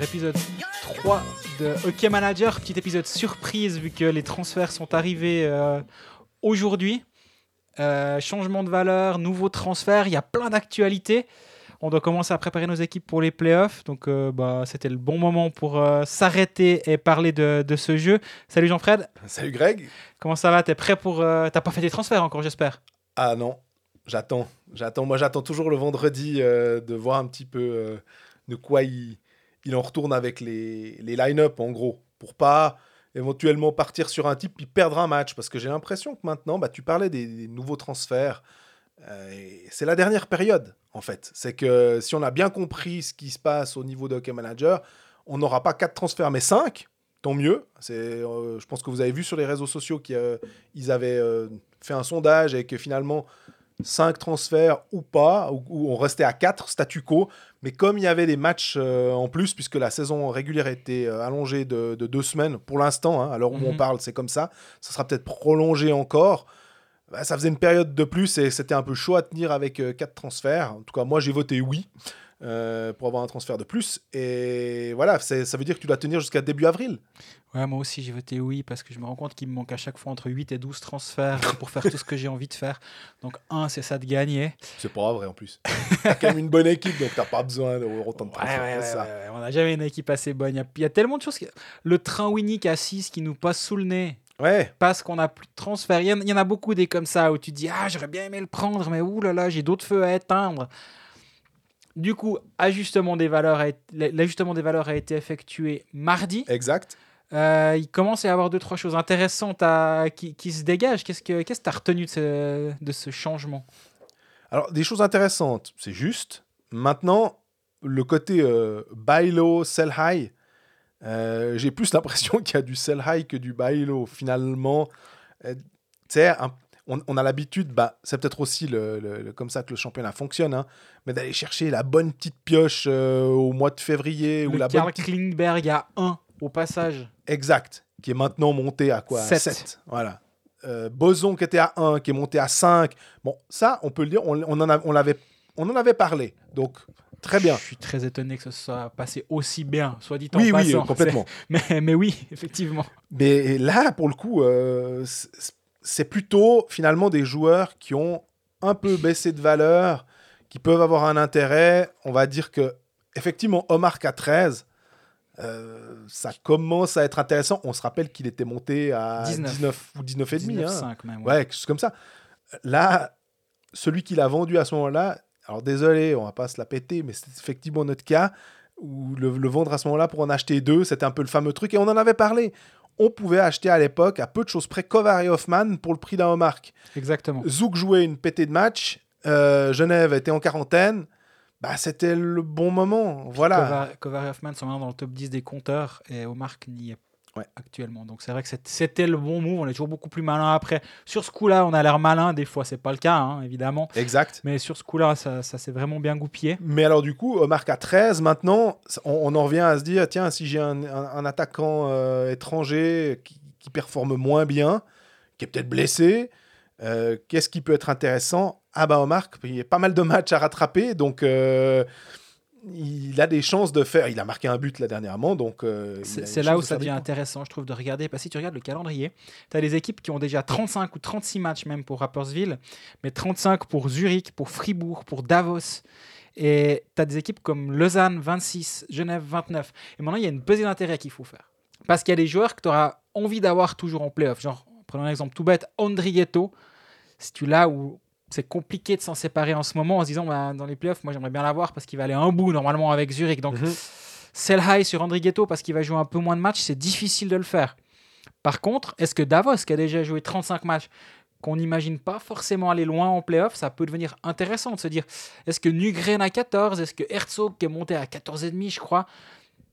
Alors, épisode 3 de Hockey Manager, petit épisode surprise vu que les transferts sont arrivés euh, aujourd'hui. Euh, changement de valeur, nouveaux transferts, il y a plein d'actualités. On doit commencer à préparer nos équipes pour les playoffs. Donc, euh, bah, c'était le bon moment pour s'arrêter et parler de, de ce jeu. Salut Jean-Fred. Salut Greg. Comment ça va? T'es prêt pour. T'as pas fait des transferts encore, j'espère? Ah non, j'attends. J'attends. Moi, j'attends toujours le vendredi de voir un petit peu de quoi il, il en retourne avec les, les line-up, en gros. Pour pas éventuellement partir sur un type puis perdre un match. Parce que j'ai l'impression que maintenant, bah, tu parlais des, nouveaux transferts. euh, c'est la dernière période, en fait. C'est que si on a bien compris ce qui se passe au niveau de Hockey Manager, on n'aura pas quatre transferts, mais cinq. Tant mieux. C'est, euh, je pense que vous avez vu sur les réseaux sociaux qu'ils avaient euh, fait un sondage et que finalement, 5 transferts ou pas, ou, ou on restait à 4 statu quo. Mais comme il y avait des matchs euh, en plus, puisque la saison régulière était euh, allongée de, de deux semaines, pour l'instant, hein, à l'heure où on Mhm. parle, c'est comme ça, ça sera peut-être prolongé encore. Bah, ça faisait une période de plus et c'était un peu chaud à tenir avec 4 transferts. En tout cas, moi j'ai voté oui euh, pour avoir un transfert de plus. Et voilà, ça veut dire que tu dois tenir jusqu'à début avril. Ouais, moi aussi j'ai voté oui parce que je me rends compte qu'il me manque à chaque fois entre 8 et 12 transferts pour faire tout ce que j'ai envie de faire. Donc, un, c'est ça de gagner. C'est pas vrai en plus. T'as quand même une bonne équipe, donc t'as pas besoin d'avoir autant de transferts. ouais, ouais, ça. ouais, On n'a jamais une équipe assez bonne. Il y a, y a tellement de choses. que- Le train Winnick à 6 qui nous passe sous le nez Ouais, parce qu'on n'a plus de transfert. Il y, en, il y en a beaucoup des comme ça où tu dis Ah, j'aurais bien aimé le prendre, mais oulala, j'ai d'autres feux à éteindre. Du coup, ajustement des valeurs a été- l'ajustement des valeurs a été effectué mardi. exact. Euh, il commence à y avoir deux, trois choses intéressantes à, qui, qui se dégagent. Qu'est-ce que tu as retenu de ce, de ce changement? Alors, des choses intéressantes, c'est juste. Maintenant, le côté euh, buy low, sell high, euh, j'ai plus l'impression qu'il y a du sell high que du buy low. Finalement, euh, tu sais, un- on, on a l'habitude, bah, c'est peut-être aussi le, le- le- comme ça que le championnat fonctionne, hein, mais d'aller chercher la bonne petite pioche au mois de février ou Le la Karl bonne Klingberg à 1 au passage. Exact. Qui est maintenant monté à quoi? Sept. 7. Voilà. Euh, Boson qui était à 1, qui est monté à 5. Bon, ça, on peut le dire, on, on en, a- on l'avait, on en avait parlé. Donc, très bien. Je suis très étonné que ce soit passé aussi bien, soit dit en Oui, oui, passant. euh, complètement. C'est- Mais, mais oui, effectivement. Mais là, pour le coup, euh, c'est plutôt finalement des joueurs qui ont un peu baissé de valeur, qui peuvent avoir un intérêt. On va dire que, effectivement, Omar K13, euh, ça commence à être intéressant. On se rappelle qu'il était monté à 19. 19, ou 19 et demi. hein. 19,5 même. Ouais, quelque chose comme ça. Là, celui qui l'a vendu à ce moment-là, alors désolé, on va pas se la péter, mais c'est effectivement notre cas, où le, le vendre à ce moment-là pour en acheter deux, c'était un peu le fameux truc, et on en avait parlé. On pouvait acheter à l'époque, à peu de choses près, Kovar et Hoffman pour le prix d'un Homark. Exactement. Zouk jouait une pétée de match, euh, Genève était en quarantaine, bah, c'était le bon moment. Voilà. Kovar, et Hoffman sont maintenant dans le top 10 des compteurs et Omar n'y est Ouais. actuellement. Donc c'est vrai que c'était le bon move. On est toujours beaucoup plus malin après. Sur ce coup-là, on a l'air malin. Des fois, c'est pas le cas, hein, évidemment. Exact. Mais sur ce coup-là, ça, ça s'est vraiment bien goupillé. Mais alors du coup, Omar à 13, maintenant, on, on en revient à se dire, tiens, si j'ai un, un- un attaquant euh, étranger qui, qui performe moins bien, qui est peut-être blessé, euh, qu'est-ce qui peut être intéressant Ah bah Omar, il y a pas mal de matchs à rattraper, donc euh, il a des chances de faire... Il a marqué un but là dernièrement, donc... euh, C'est là où de ça devient points. intéressant, je trouve, de regarder. Parce que si tu regardes le calendrier, tu as des équipes qui ont déjà 35 ou 36 matchs même pour Rapperswil, mais 35 pour Zurich, pour Fribourg, pour Davos. Et tu as des équipes comme Lausanne 26, Genève 29. Et maintenant, il y a une pesée d'intérêt qu'il faut faire. Parce qu'il y a des joueurs que tu auras envie d'avoir toujours en playoff. Genre, prenons un exemple tout bête, Andrietto. Si tu l'as où c'est compliqué de s'en séparer en ce moment en se disant bah, dans les playoffs, moi j'aimerais bien l'avoir parce qu'il va aller un bout normalement avec Zurich. Donc sell high sur André Ghetto parce qu'il va jouer un peu moins de matchs, c'est difficile de le faire. Par contre, est-ce que Davos, qui a déjà joué 35 matchs, qu'on n'imagine pas forcément aller loin en playoff, ça peut devenir intéressant de se dire est-ce que Nugren à 14, est-ce que Herzog qui est monté à 14,5, je crois,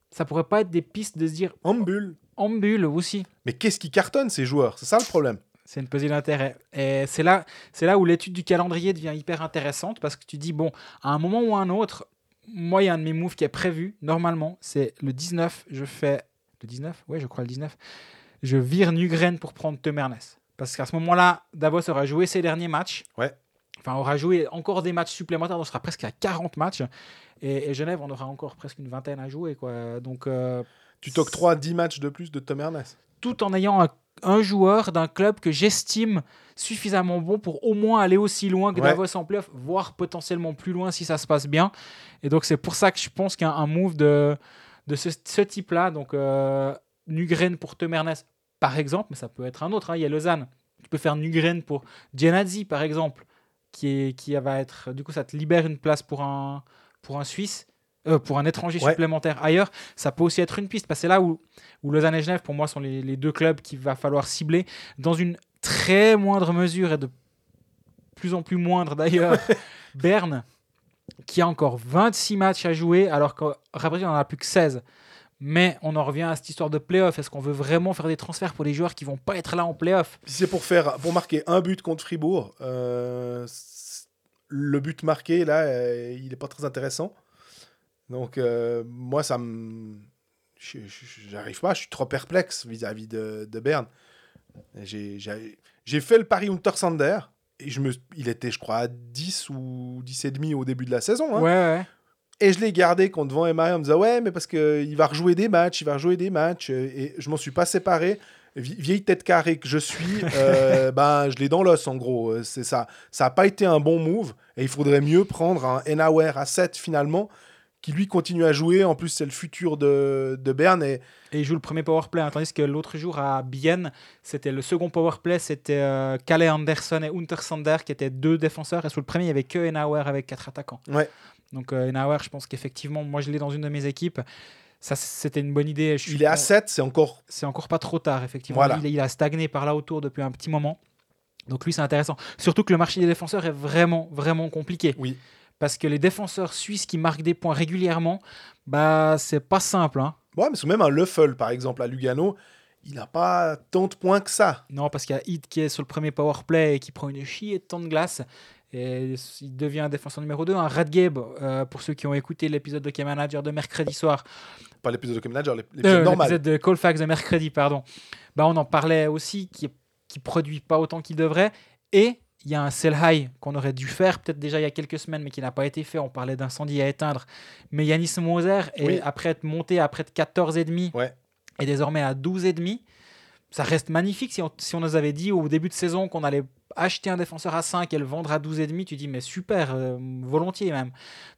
ça pourrait pas être des pistes de se dire En bulle. Ambul aussi Mais qu'est-ce qui cartonne ces joueurs? C'est ça le problème. C'est une pesée d'intérêt. Et c'est là, c'est là où l'étude du calendrier devient hyper intéressante parce que tu dis, bon, à un moment ou à un autre, moi, il y a un de mes moves qui est prévu, normalement, c'est le 19, je fais... Le 19 Ouais, je crois le 19. Je vire Nugren pour prendre Temernes. Parce qu'à ce moment-là, Davos aura joué ses derniers matchs. Ouais. enfin, aura joué encore des matchs supplémentaires, on sera presque à 40 matchs. Et, et Genève, on aura encore presque une vingtaine à jouer. Quoi. Donc, euh, Tu t'octroies 10 matchs de plus de Tom Ernest. tout en ayant un, un joueur d'un club que j'estime suffisamment bon pour au moins aller aussi loin que Ouais. Davos en playoff, voire potentiellement plus loin si ça se passe bien. Et donc c'est pour ça que je pense qu'il y a un move de, de ce, ce type-là. Donc euh, Nugren pour Tom Ernest, par exemple, mais ça peut être un autre. hein. Il y a Lausanne. Tu peux faire Nugren pour Genadzi, par exemple, qui, est, qui va être... Du coup, ça te libère une place pour un, pour un Suisse. Euh, pour un étranger Ouais. supplémentaire ailleurs, ça peut aussi être une piste. Parce que c'est là où, où Lausanne et Genève, pour moi, sont les, les deux clubs qu'il va falloir cibler dans une très moindre mesure et de plus en plus moindre d'ailleurs. Berne, qui a encore 26 matchs à jouer, alors que on n'en a plus que 16. Mais on en revient à cette histoire de playoff. Est-ce qu'on veut vraiment faire des transferts pour des joueurs qui vont pas être là en playoff? Si c'est pour faire, pour marquer un but contre Fribourg, euh, le but marqué là, euh, il n'est pas très intéressant. Donc euh, moi, ça me, j'arrive pas, je suis trop perplexe vis-à-vis de, de Berne. J'ai, fait le pari Untersander et je me, il était, je crois, à 10 ou 10 et demi au début de la saison. hein. Ouais, ouais. Et je l'ai gardé contre Van Emery en me disant ouais mais parce qu'il va rejouer des matchs, il va rejouer des matchs euh, et je m'en suis pas séparé. Vi- Vieille tête carrée que je suis, euh, ben je l'ai dans l'os en gros. C'est ça. Ça a pas été un bon move et il faudrait mieux prendre un Enauer à 7 finalement qui lui continue à jouer. En plus c'est le futur de, de Berne et Et il joue le premier powerplay, hein, tandis que l'autre jour à Bienne, c'était le second powerplay, c'était euh, Kalle Anderson et Untersander qui étaient deux défenseurs. Et sur le premier, il n'y avait que Enauer avec quatre attaquants. Ouais. Donc euh, Enauer, je pense qu'effectivement, moi je l'ai dans une de mes équipes. Ça, c'était une bonne idée. Je il est à con- 7, c'est encore c'est encore pas trop tard, effectivement. Voilà. Il, il a stagné par là autour depuis un petit moment. Donc lui, c'est intéressant. Surtout que le marché des défenseurs est vraiment, vraiment compliqué. Oui. Parce que les défenseurs suisses qui marquent des points régulièrement, bah c'est pas simple. Hein. Ouais, mais c'est même un Luffel par exemple à Lugano, il n'a pas tant de points que ça. Non, parce qu'il y a Hit qui est sur le premier power play et qui prend une chier de temps de glace. Et il devient un défenseur numéro 2. Un Radgeb, euh, pour ceux qui ont écouté l'épisode de K-Manager de mercredi soir, Pas l'épisode de Game Manager, l'ép- l'épisode Euh, normal. l'épisode de Colfax de mercredi, pardon. Bah, on en parlait aussi, qui qui produit pas autant qu'il devrait. Et il y a un sell high qu'on aurait dû faire peut-être déjà il y a quelques semaines, mais qui n'a pas été fait. On parlait d'incendie à éteindre. Mais Yanis Moser est Oui. après être monté à près de 14,5 Ouais. et désormais à 12,5. Ça reste magnifique. Si on, si on nous avait dit au début de saison qu'on allait acheter un défenseur à 5 et le vendre à 12,5, tu dis mais super, euh, volontiers même.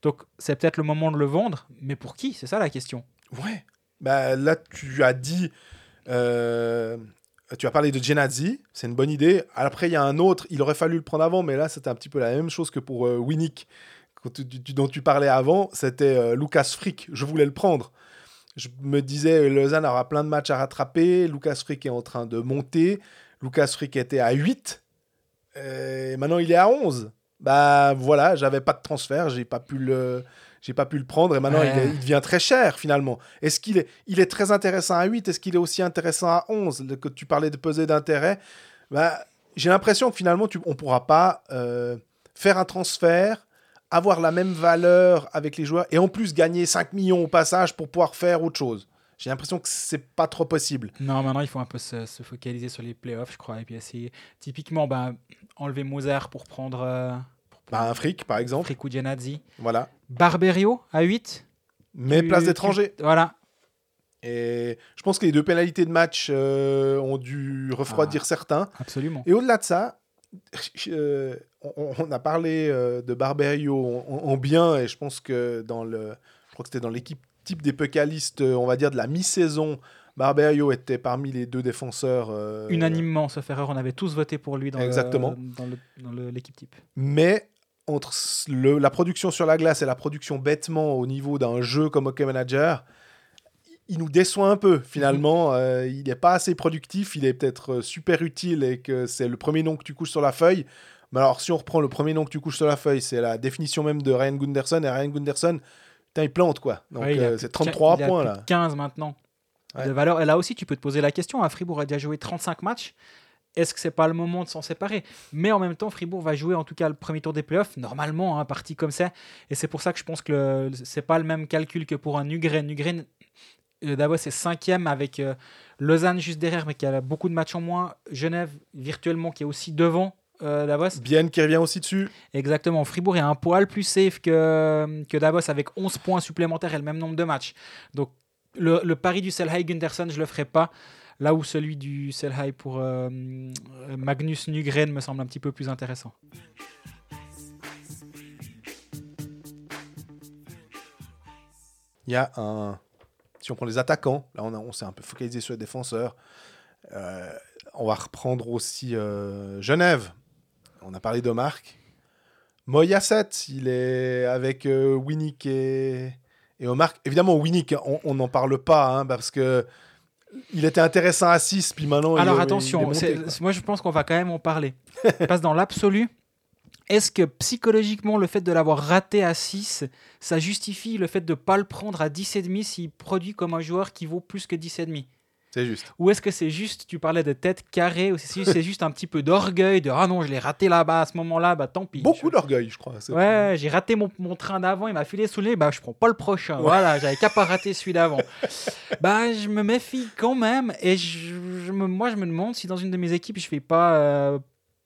Donc c'est peut-être le moment de le vendre, mais pour qui? C'est ça la question. Ouais. Bah, là, tu as dit. euh, tu as parlé de Genadzi, c'est une bonne idée. Après, il y a un autre, il aurait fallu le prendre avant, mais là, c'était un petit peu la même chose que pour euh, Winnick, dont tu parlais avant. C'était euh, Lucas Frick. Je voulais le prendre. Je me disais, Lausanne aura plein de matchs à rattraper. Lucas Frick est en train de monter. Lucas Frick était à 8. Et maintenant, il est à 11. Bah voilà, j'avais pas de transfert, j'ai pas pu le. J'ai pas pu le prendre et maintenant Ouais. il, est- il devient très cher finalement. Est-ce qu'il est, il est très intéressant à 8 Est-ce qu'il est aussi intéressant à 11 Le- Que tu parlais de peser d'intérêt. Bah, j'ai l'impression que finalement tu, on pourra pas euh, faire un transfert, avoir la même valeur avec les joueurs et en plus gagner 5 millions au passage pour pouvoir faire autre chose. J'ai l'impression que c'est pas trop possible. Non, maintenant il faut un peu se, se focaliser sur les playoffs, je crois, et puis essayer. Typiquement, ben, enlever Moser pour prendre euh, Bah, un fric par exemple, Frikou Genadzi. voilà. Barberio à 8. Mais Tu- place tu- d'étranger. Voilà. Et je pense que les deux pénalités de match euh, ont dû refroidir Ah. certains. Absolument. Et au-delà de ça, euh, on, on a parlé euh, de Barberio en, en bien, et je pense que dans le, je crois que c'était dans l'équipe type des Pécalistes, on va dire de la mi-saison, Barberio était parmi les deux défenseurs. euh, Unanimement, sauf erreur, on avait tous voté pour lui dans le- Exactement. dans le- dans le- l'équipe type. Mais entre le- la production sur la glace et la production bêtement au niveau d'un jeu comme Hockey Manager, il nous déçoit un peu finalement. Euh, il n'est pas assez productif, il est peut-être euh, super utile et que c'est le premier nom que tu couches sur la feuille. Mais alors, si on reprend le premier nom que tu couches sur la feuille, c'est la définition même de Ryan Gunderson. Et Ryan Gunderson, putain, il plante quoi. Donc Ouais, euh, c'est de 33 quin- il a points plus là. de 15 maintenant Ouais. de valeur. Et là aussi, tu peux te poser la question. hein, Fribourg a déjà joué 35 matchs. Est-ce que c'est pas le moment de s'en séparer? Mais en même temps, Fribourg va jouer en tout cas le premier tour des playoffs, normalement, un parti comme ça. Et c'est pour ça que je pense que c'est pas le même calcul que pour un Nugren. Nugren, euh, d'abord, c'est cinquième avec euh, Lausanne juste derrière, mais qui a beaucoup de matchs en moins. Genève, virtuellement, qui est aussi devant. euh, Davos. Bien qui revient aussi dessus. Exactement. Fribourg est un poil plus safe que, que Davos avec 11 points supplémentaires et le même nombre de matchs. Donc le, le pari du Selhai Gunderson, je le ferai pas. Là où celui du Selhai pour euh, Magnus Nygren me semble un petit peu plus intéressant. Il y a un. Si on prend les attaquants, là on, s'est un peu focalisé sur les défenseurs. Euh, on va reprendre aussi euh, Genève. On a parlé de Marc. Moya 7, il est avec euh, Winnick et, et Omar. Évidemment, Winnick, on n'en parle pas hein, parce que il était intéressant à 6, puis maintenant. il Alors est- il attention, monté, quoi. c'est- moi je pense qu'on va quand même en parler. Que dans l'absolu, est-ce que psychologiquement le fait de l'avoir raté à 6, ça justifie le fait de ne pas le prendre à 10,5 s'il produit comme un joueur qui vaut plus que 10,5 C'est juste. Ou est-ce que c'est juste, tu parlais de tête carrée, ou c'est juste un petit peu d'orgueil, de ah non, je l'ai raté là-bas à ce moment-là, bah tant pis. Beaucoup Je- d'orgueil, je crois. Ouais, j'ai raté mon, mon train d'avant, il m'a filé sous le nez, bah je prends pas le prochain. Voilà, j'avais qu'à pas rater celui d'avant. bah je me méfie quand même et je, je me, moi je me demande si dans une de mes équipes je vais pas euh,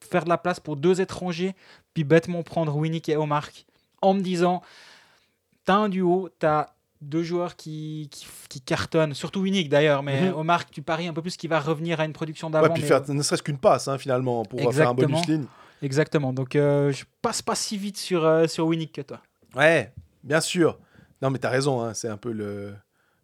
faire de la place pour deux étrangers puis bêtement prendre Winnick et Omark en me disant t'as un duo, t'as deux joueurs qui, qui, qui cartonnent, surtout Winnick d'ailleurs, mais Mhm. Omark tu paries un peu plus qu'il va revenir à une production Ouais, d'avant. puis mais- faire ne serait-ce qu'une passe, hein, finalement, pour faire un bonus ligne. Exactement, donc euh, je passe pas si vite sur, euh, sur Winnick que toi. Ouais, bien sûr. Non, mais t'as raison, hein, c'est un peu le.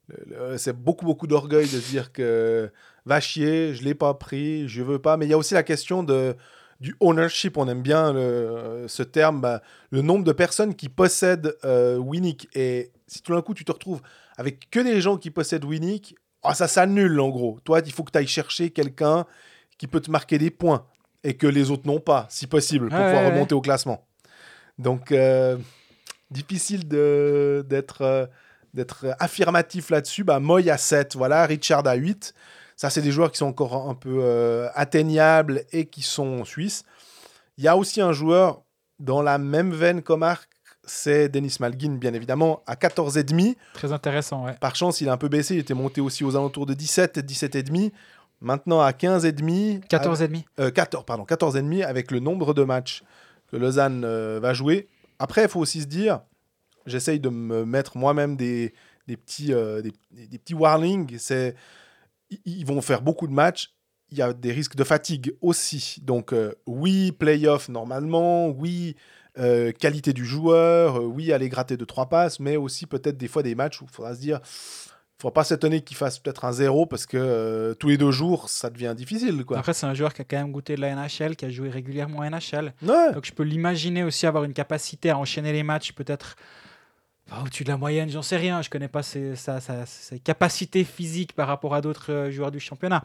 le- le- c'est beaucoup, beaucoup d'orgueil de se dire que va chier, je l'ai pas pris, je veux pas. Mais il y a aussi la question de, du ownership. On aime bien le- ce terme. bah, le nombre de personnes qui possèdent euh, Winnick. Et si tout d'un coup tu te retrouves avec que des gens qui possèdent Winnick, ah, ça s'annule en gros. Toi, il faut que tu ailles chercher quelqu'un qui peut te marquer des points et que les autres n'ont pas, si possible, pour Ouais, pouvoir ouais, remonter au classement. Donc, euh, difficile d'être euh, d'être affirmatif là-dessus. Bah, Moy à 7, voilà, Richard à 8. Ça, c'est des joueurs qui sont encore un peu euh, atteignables et qui sont suisses. Il y a aussi un joueur dans la même veine qu'Omar, c'est Denis Malgin, bien évidemment, à 14,5. Très intéressant, ouais. Par chance, il a un peu baissé. Il était monté aussi aux alentours de 17, 17,5. Maintenant à 15,5. 14 et demi. Euh, 14, pardon, 14,5 avec le nombre de matchs que Lausanne euh, va jouer. Après, il faut aussi se dire, j'essaye de me mettre moi-même des, des, petits, euh, des, des petits warnings. C'est, ils vont faire beaucoup de matchs. Il y a des risques de fatigue aussi. Donc, euh, oui, playoff normalement. Oui, euh, qualité du joueur. euh, oui, aller gratter de trois passes. Mais aussi peut-être des fois des matchs où il faudra se dire, il ne faudra pas s'étonner qu'il fasse peut-être un zéro parce que euh, tous les deux jours, ça devient difficile. Quoi. Après, c'est un joueur qui a quand même goûté de la NHL, qui a joué régulièrement en NHL. Ouais. Donc, je peux l'imaginer aussi avoir une capacité à enchaîner les matchs, peut-être au-dessus de la moyenne, j'en sais rien. Je connais pas ses, capacités physiques par rapport à d'autres euh, joueurs du championnat.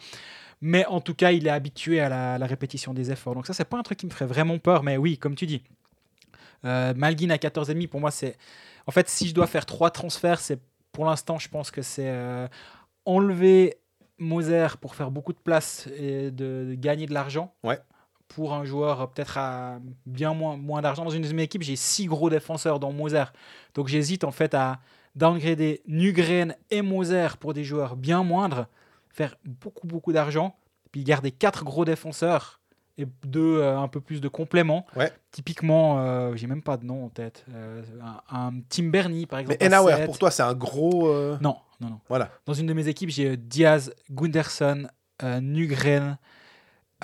Mais en tout cas, il est habitué à la, à la répétition des efforts. Donc, ça, c'est pas un truc qui me ferait vraiment peur. Mais oui, comme tu dis, euh, Malguin à 14,5, pour moi, c'est. En fait, si je dois faire trois transferts, c'est pour l'instant, je pense que c'est euh, enlever Moser pour faire beaucoup de place et de, de gagner de l'argent. Ouais. Pour un joueur euh, peut-être à bien moins, moins d'argent. Dans une de mes équipes, j'ai six gros défenseurs dans Moser. Donc j'hésite en fait à downgrader Nugren et Moser pour des joueurs bien moindres, faire beaucoup beaucoup d'argent, puis garder quatre gros défenseurs et deux euh, un peu plus de compléments. Ouais. Typiquement, euh, j'ai même pas de nom en tête. Euh, un, un Tim Bernie par exemple. Mais Enauer, pour toi, c'est un gros. Non, non, non. Voilà. Dans une de mes équipes, j'ai Diaz, Gunderson, Nugren.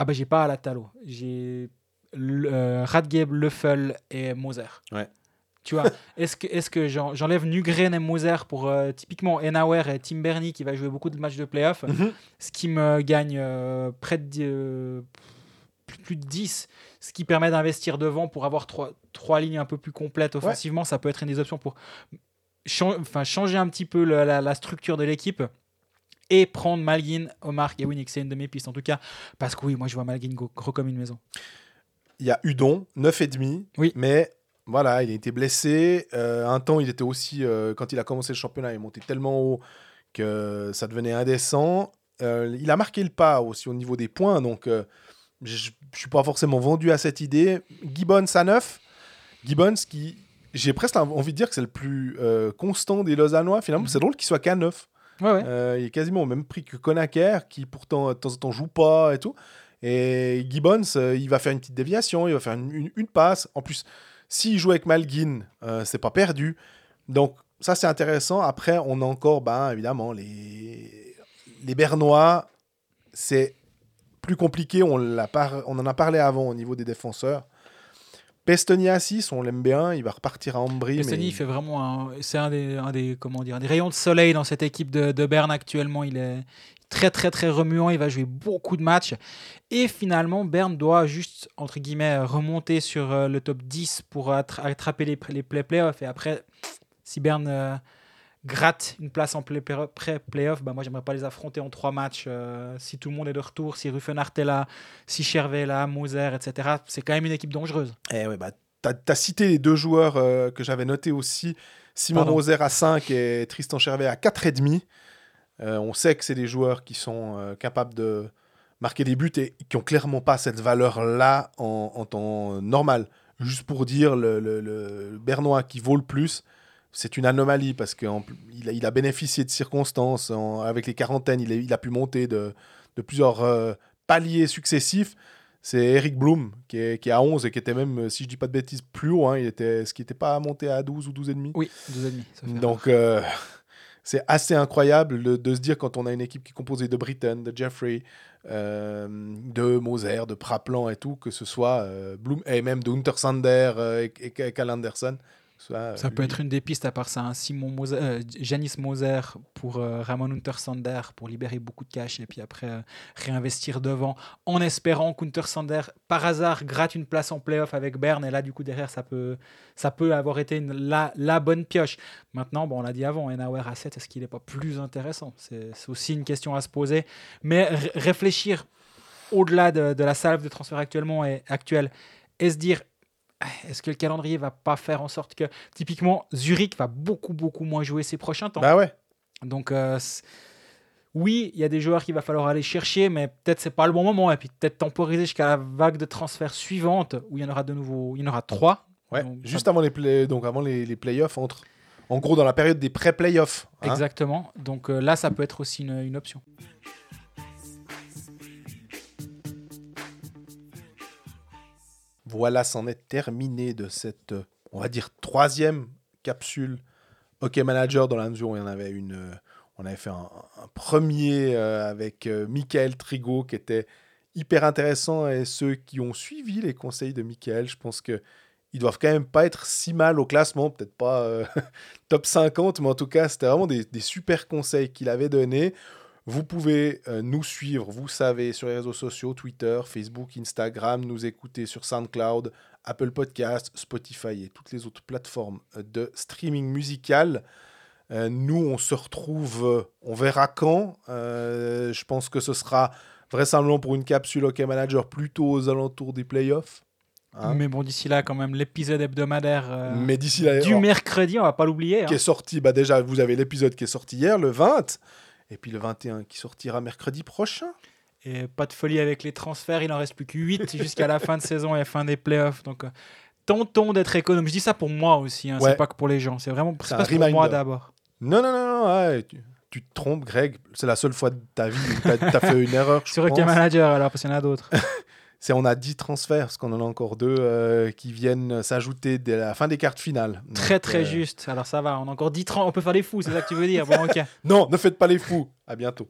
Ah bah j'ai pas Alatalo. J'ai euh, Radgeb, Leffel et Moser. Ouais. Tu vois, est-ce que, est que j'en- j'enlève Nugren et Moser pour euh, typiquement Enauer et Tim Bernie qui va jouer beaucoup de matchs de playoff, Mhm. ce qui me gagne euh, près de euh, plus, de 10, ce qui permet d'investir devant pour avoir trois, trois lignes un peu plus complètes offensivement. Ça peut être une des options pour chan- changer un petit peu la structure de l'équipe et prendre Malguin, Omar et Winnick. C'est une de mes pistes en tout cas, parce que oui, moi je vois Malguin gros, comme une maison. Il y a Udon, 9,5. Oui. Mais voilà, il a été blessé. Euh, un temps, il était aussi. euh, quand il a commencé le championnat, il est monté tellement haut que ça devenait indécent. Euh, il a marqué le pas aussi au niveau des points. Donc, je ne suis pas forcément vendu à cette idée. Gibbons à 9. Gibbons qui. J'ai presque envie de dire que c'est le plus constant des Lausannois. Finalement, Mhm. c'est drôle qu'il soit qu'à 9. Euh, il est quasiment au même prix que Konaker, qui pourtant de temps en temps joue pas et tout. Et Gibbons, euh, il va faire une petite déviation, il va faire une, une- passe. En plus, s'il joue avec Malguin, euh, c'est pas perdu. Donc, ça, c'est intéressant. Après, on a encore, ben, évidemment, les, les Bernois. C'est plus compliqué. On, par- on en a parlé avant au niveau des défenseurs. Pestoni à 6, on l'aime bien. Il va repartir à Ambry. Mais- il fait vraiment un, c'est un des, un des, comment dire, un des rayons de soleil dans cette équipe de, de Berne actuellement. Il est très très très remuant, il va jouer beaucoup de matchs. Et finalement, Berne doit juste, entre guillemets, remonter sur euh, le top 10 pour attra- attraper les, les play playoffs. Et après, si Berne euh, gratte une place en play- pré-playoff, bah moi j'aimerais pas les affronter en trois matchs. euh, si tout le monde est de retour, si Ruffenart est là, si Chervet est là, Moser, etc. C'est quand même une équipe dangereuse. Eh ouais, bah, t'as as cité les deux joueurs euh, que j'avais notés aussi. Simon Pardon. Moser à 5 et Tristan Chervet à 4,5. Euh, on sait que c'est des joueurs qui sont euh, capables de marquer des buts et qui ont clairement pas cette valeur-là en, en temps normal. Juste pour dire, le, le- le Bernois qui vaut le plus, c'est une anomalie parce qu'il a, il a bénéficié de circonstances. en- avec les quarantaines, il a, il a pu monter de, de plusieurs euh, paliers successifs. C'est Eric Bloom qui est, qui est à 11 et qui était même, si je dis pas de bêtises, plus haut. hein. il était, ce qui n'était pas monté à 12 ou 12,5. Oui, deux ennemis. ça fait Donc, euh, c'est assez incroyable de, de se dire quand on a une équipe qui est composée de Britton, de Jeffrey, euh, de Moser, de Praplan et tout, que ce soit Bloom et même de Hunter Sander et, et, et Cal Anderson. Soit, Ça euh, peut être une des pistes à part ça. hein. Simon Moser, euh, Janis Moser pour euh, Ramon Untersander pour libérer beaucoup de cash et puis après euh, réinvestir devant en espérant qu'Untersander par hasard gratte une place en playoff avec Berne et là du coup derrière ça peut, ça peut avoir été une- la, la bonne pioche. Maintenant, bon, on l'a dit avant, Enauer à 7, est-ce qu'il n'est pas plus intéressant? C'est aussi une question à se poser. Mais ré- réfléchir au-delà de, de la salve de transfert actuellement et actuelle et se dire est-ce que le calendrier va pas faire en sorte que typiquement Zurich va beaucoup beaucoup moins jouer ces prochains temps? Bah ouais. donc euh, oui il y a des joueurs qu'il va falloir aller chercher mais peut-être c'est pas le bon moment et puis peut-être temporiser jusqu'à la vague de transferts suivante où il y en aura de nouveau il y en aura trois Ouais, Donc, juste avant les, play- donc avant les, les playoffs, entre, en gros dans la période des pré-playoffs. hein. exactement donc euh, là ça peut être aussi une, une option Voilà, c'en est terminé de cette, on va dire, troisième capsule Hockey Manager dans la mesure où il y en avait une. on avait fait un, premier euh, avec euh, Michael Trigo qui était hyper intéressant et ceux qui ont suivi les conseils de Michael, je pense que ils doivent quand même pas être si mal au classement, peut-être pas euh, top 50, mais en tout cas, c'était vraiment des super conseils qu'il avait donnés. Vous pouvez euh, nous suivre, vous savez, sur les réseaux sociaux, Twitter, Facebook, Instagram, nous écouter sur SoundCloud, Apple Podcast, Spotify et toutes les autres plateformes euh, de streaming musical. Euh, nous, on se retrouve, on verra quand. Euh, je pense que ce sera vraisemblablement pour une capsule Hockey Manager plutôt aux alentours des playoffs. Hein. mais bon d'ici là quand même l'épisode hebdomadaire euh, Mais d'ici là, du mercredi on va pas l'oublier hein. qui est sorti, bah déjà, vous avez l'épisode qui est sorti hier, le 20, et puis le 21 qui sortira mercredi prochain. Et pas de folie avec les transferts, il en reste plus que 8 jusqu'à la fin de saison et la fin des playoffs. Donc, euh, tentons d'être économe. Je dis ça pour moi aussi, hein, Ouais. c'est pas que pour les gens. C'est vraiment C'est c'est pas pour moi d'abord. Non, non, non, non, ouais, tu, tu te trompes, Greg. C'est la seule fois de ta vie où tu as, fait une erreur. je Sur Hockey pense. Manager, alors, parce qu'il y en a d'autres. C'est on a 10 transferts, parce qu'on en a encore deux euh, qui viennent s'ajouter dès la fin des cartes finales. très, Donc, très euh, juste. Alors, ça va, on a encore 10 30 on peut faire les fous, c'est ça que tu veux dire. Bon, ok. Non, ne faites pas les fous. À bientôt.